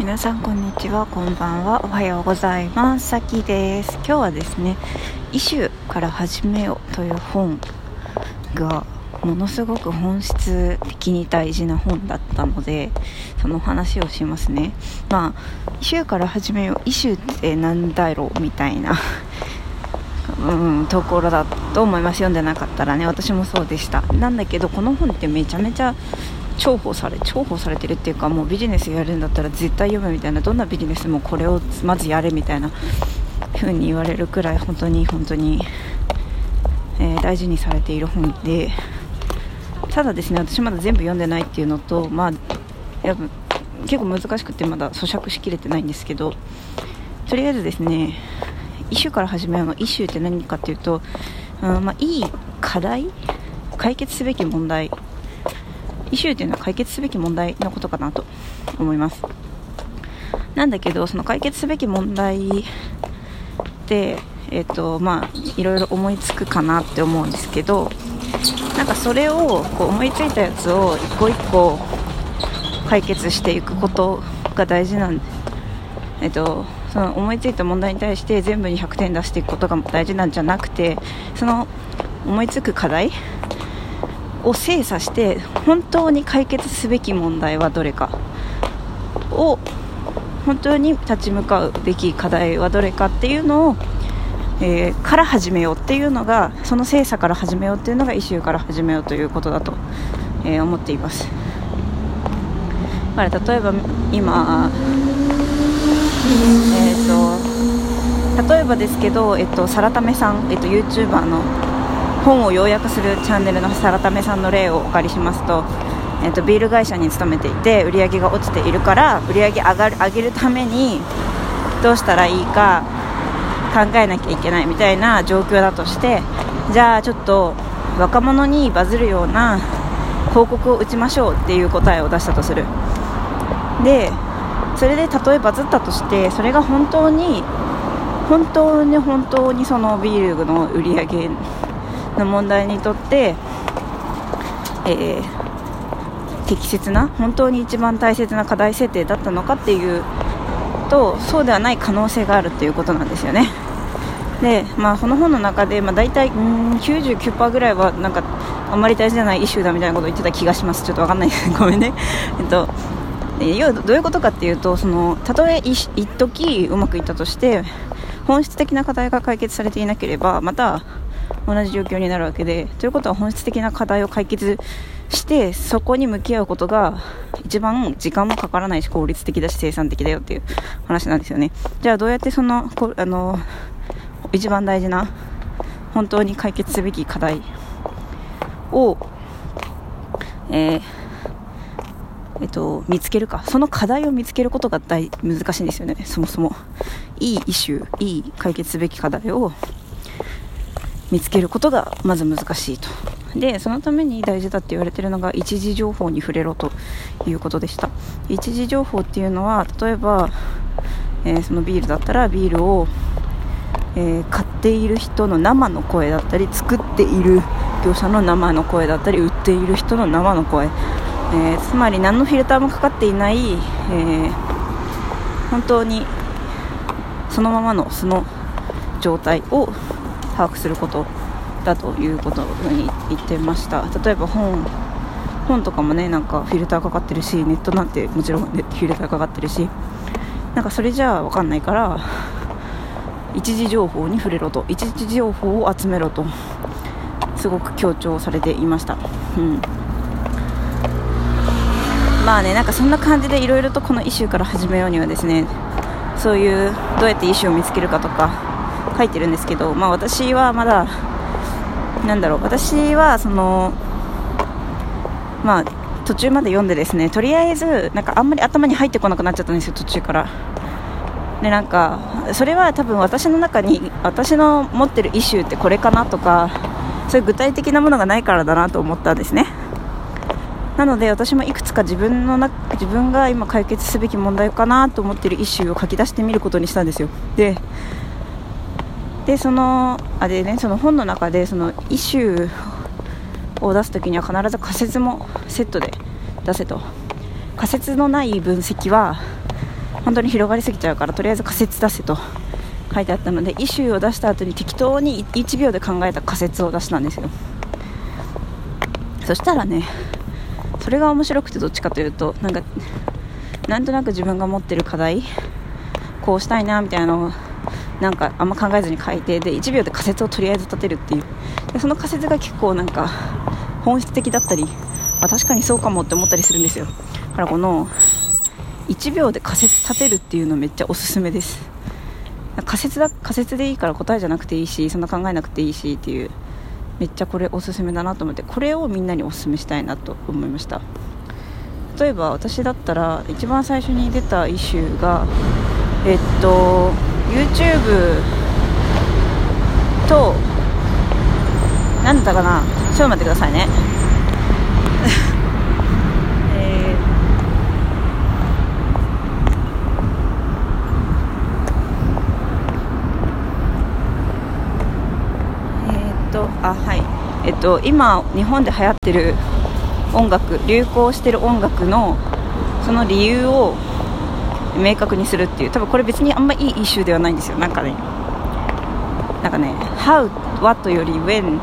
皆さんこんにちはこんばんはおはようございます。さきです。今日はですね「イシュから始めよ」という本がものすごく本質的に大事な本だったのでその話をしますね。まあ「イシュから始めよ」イシュってなんだろうみたいなうん、ところだと思います。読んでなかったらね私もそうでした。なんだけどこの本ってめちゃめちゃ重宝され重宝されてるっていうかもうビジネスやるんだったら絶対読むみたいなどんなビジネスもこれをまずやれみたいな風に言われるくらい本当に本当に、えー、大事にされている本でただですね私まだ全部読んでないっていうのとまあやっぱ結構難しくてまだ咀嚼しきれてないんですけどとりあえずですねイシュから始めるのイシュって何かっていうと、うんまあ、いい課題解決すべき問題イシューというのは解決すべき問題のことかなと思います。なんだけどその解決すべき問題ってえっ、ー、とまあいろいろ思いつくかなって思うんですけどなんかそれをこう思いついたやつを一個一個解決していくことが大事なんえっ、とその思いついた問題に対して全部に100点出していくことが大事なんじゃなくてその思いつく課題を精査して本当に解決すべき問題はどれか。を本当に立ち向かうべき課題はどれかっていうのを、えー、から始めようっていうのがその精査から始めようっていうのがイシューから始めようということだと、えー、思っています。だから例えば今えっ、ー、と例えばですけど、えっと、サラタメさん、えっと、YouTuber の本を要約するチャンネルのサラタメさんの例をお借りしますと,、えーと、ビール会社に勤めていて売り上げが落ちているから売り上げ上がる上げるためにどうしたらいいか考えなきゃいけないみたいな状況だとしてじゃあちょっと若者にバズるような広告を打ちましょうっていう答えを出したとする。でそれでたとえバズったとしてそれが本当に本当に本当にそのビールの売り上げの問題にとって、えー、適切な本当に一番大切な課題設定だったのかっていうとそうではない可能性があるということなんですよね。でまあ、この本の中で、まあ、大体うん99%ぐらいはなんかあんまり大事じゃないイシューだみたいなことを言ってた気がします、ちょっと分かんないです、ごめんね。えっと要はどういうことかっていうとそのたとえ一時うまくいったとして本質的な課題が解決されていなければまた同じ状況になるわけでということは本質的な課題を解決してそこに向き合うことが一番時間もかからないし効率的だし生産的だよっていう話なんですよね。じゃあどうやってそのこあの一番大事な本当に解決すべき課題を、えーえっと、見つけるか。その課題を見つけることが大難しいんですよね。そもそも。いいイシューいい解決すべき課題を見つけることがまず難しいと。でそのために大事だって言われてるのが一時情報に触れろということでした。一時情報っていうのは例えば、えー、そのビールだったらビールを、えー、買っている人の生の声だったり作っている業者の生の声だったり売っている人の生の声、えー、つまり何のフィルターもかかっていない、え本当にそのままのその状態を把握することだということに言ってました。例えば本本とかもねなんかフィルターかかってるしネットなんてもちろん、フィルターかかってるしなんかそれじゃあ分かんないから一時情報に触れろと一時情報を集めろとすごく強調されていました、うん、まあねなんかそんな感じでいろいろとこのイシューから始めようにはですねそういうどうやってイシューを見つけるかとか書いてるんですけど、まあ、私はまだなんだろう私はそのまあ途中まで読んでですねとりあえずなんかあんまり頭に入ってこなくなっちゃったんですよ途中から。でなんかそれは多分私の中に私の持ってるイシューってこれかなとかそういう具体的なものがないからだなと思ったんですね。なので私もいくつか自分のな自分が今解決すべき問題かなと思っているイシューを書き出してみることにしたんですよ。ででそのあれねその本の中でそのイシューを出す時には必ず仮説もセットで出せと。仮説のない分析は本当に広がりすぎちゃうからとりあえず仮説出せと。書いてあったのでイシューを出した後に適当に1秒で考えた仮説を出したんですよ。そしたらねそれが面白くてどっちかというとなんかなんとなく自分が持ってる課題こうしたいなみたいなのをなんかあんま考えずに書いてで1秒で仮説をとりあえず立てるっていう。でその仮説が結構なんか本質的だったりあ確かにそうかもって思ったりするんですよ。だからこの1秒で仮説立てるっていうのめっちゃおすすめです。仮説だ仮説でいいから答えじゃなくていいしそんな考えなくていいしっていうめっちゃこれおすすめだなと思ってこれをみんなにおすすめしたいなと思いました。例えば私だったら一番最初に出たイシューがえっと YouTube と何だったかな？ちょっと待ってくださいね。えー。えーっとあはい。えっと今日本で流行ってる音楽流行してる音楽のその理由を明確にするっていう。多分これ別にあんまいいイシューではないんですよ。なんかね。なんかね How What より When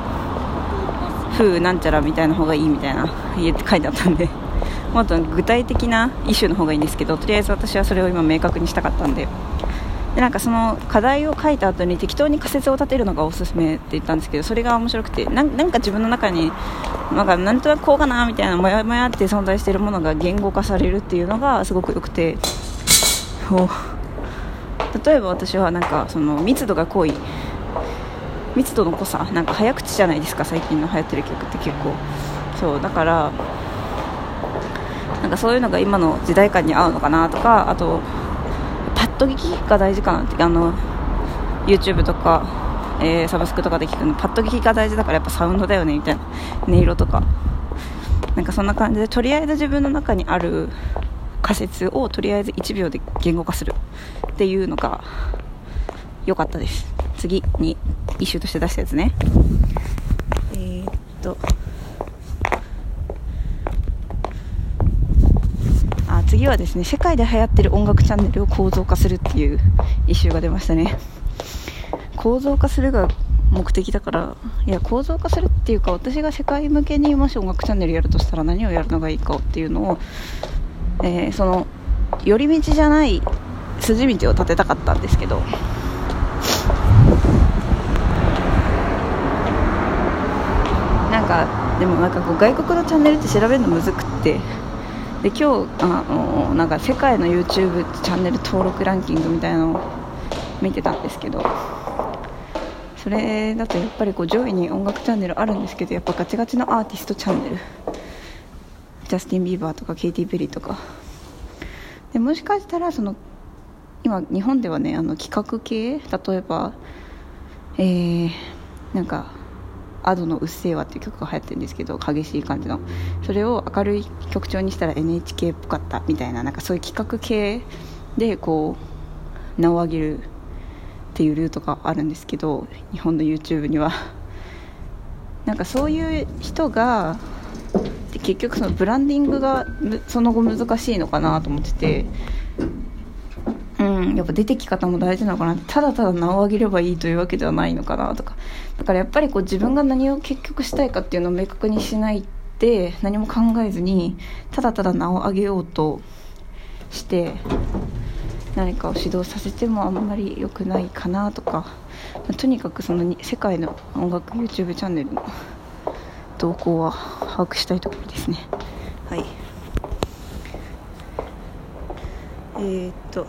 Who なんちゃらみたいな方がいいみたいな家って書いてあったんで。もっと具体的なイシューの方がいいんですけどとりあえず私はそれを今明確にしたかったんで。でなんかその課題を書いた後に適当に仮説を立てるのがおすすめって言ったんですけどそれが面白くてなんか自分の中になんかなんとなくこうかなみたいなもやもやって存在しているものが言語化されるっていうのがすごく良くて。例えば私はなんかその密度が濃い密度の濃さなんか早口じゃないですか最近の流行ってる曲って結構。そうだからなんかそういうのが今の時代感に合うのかなとかあとパッと聞きが大事かなってあの YouTube とか、えー、サブスクとかで聞くのパッと聞きが大事だからやっぱサウンドだよねみたいな音色とか。なんかそんな感じでとりあえず自分の中にある仮説をとりあえず1秒で言語化するっていうのが良かったです。次にイシューとして出したやつね。えー、っと。あ次はですね世界で流行ってる音楽チャンネルを構造化するっていうイシューが出ましたね。構造化するが目的だからいや構造化するっていうか私が世界向けにもし音楽チャンネルやるとしたら何をやるのがいいかっていうのをえー、その寄り道じゃない筋道を立てたかったんですけどなんかでもなんかこう外国のチャンネルって調べるのむずくってで今日あのなんか世界の YouTube チャンネル登録ランキングみたいなのを見てたんですけどそれだとやっぱりこう上位に音楽チャンネルあるんですけどやっぱガチガチのアーティストチャンネル。ジャスティン・ビーバーとかケイティ・ペリーとか。でもしかしたらその今日本ではねあの企画系？例えばえー、なんか「アドのうっせぇわ」っていう曲が流行ってるんですけど激しい感じの。それを明るい曲調にしたら NHK っぽかったみたいななんかそういう企画系でこう名を上げるっていうルートがあるんですけど日本の YouTube には。なんかそういう人がで結局そのブランディングがその後難しいのかなと思ってて。うんやっぱ出てき方も大事なのかなただただ名を上げればいいというわけではないのかなとか。だからやっぱりこう自分が何を結局したいかっていうのを明確にしないで何も考えずにただただ名を上げようとして何かを指導させてもあんまり良くないかなとか。とにかくその世界の音楽 YouTube チャンネルの動向は把握したいところですね。はい。えー、っと。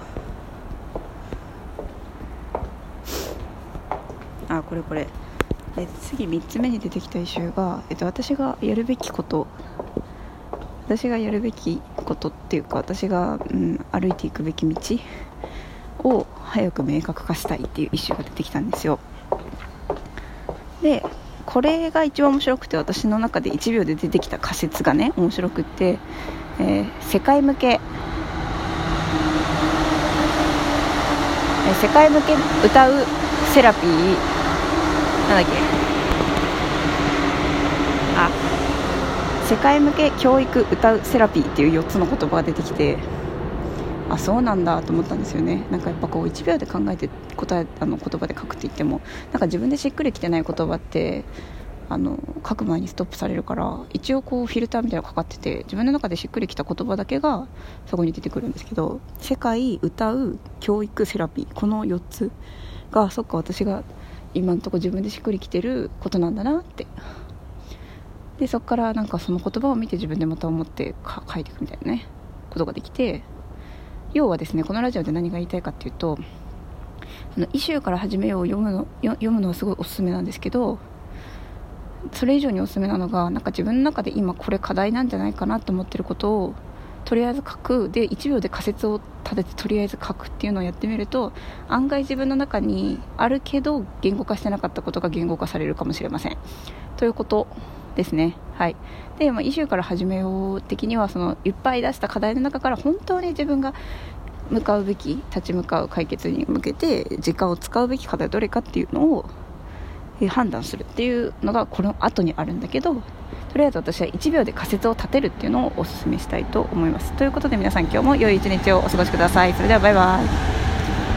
あこれこれ。え次3つ目に出てきたイシューが、えっと、私がやるべきこと。私がやるべきことっていうか私が、うん、歩いていくべき道を早く明確化したいっていうイシューが出てきたんですよ。でこれが一番面白くて私の中で1秒で出てきた仮説がね面白くて、えー、世界向け、えー、世界向け歌うセラピー。なんだっけ。あ世界向け教育歌うセラピーっていう4つの言葉が出てきて。あそうなんだと思ったんですよね。なんかやっぱこう1秒で考えて答えあの言葉で書くって言ってもなんか自分でしっくりきてない言葉ってあの書く前にストップされるから一応こうフィルターみたいなのかかってて自分の中でしっくりきた言葉だけがそこに出てくるんですけど世界歌う教育セラピーこの4つがそっか私が今のとこ自分でしっくりきてることなんだなって。でそこからなんかその言葉を見て自分でまた思って書いていくみたいなねことができて要はですねこのラジオで何が言いたいかっていうと「あのイシューから始めよう」を読むの読むのはすごいおすすめなんですけどそれ以上におすすめなのがなんか自分の中で今これ課題なんじゃないかなと思ってることをとりあえず書く。で1秒で仮説を立ててとりあえず書くっていうのをやってみると案外自分の中にあるけど言語化してなかったことが言語化されるかもしれません。ということ。ですね。はい。で、まあ、イシューから始めよう的にはそのいっぱい出した課題の中から本当に自分が向かうべき立ち向かう解決に向けて時間を使うべき課題はどれかっていうのを判断するっていうのがこの後にあるんだけどとりあえず私は1秒で仮説を立てるっていうのをお勧めしたいと思います。ということで皆さん今日も良い一日をお過ごしください。それではバイバイ。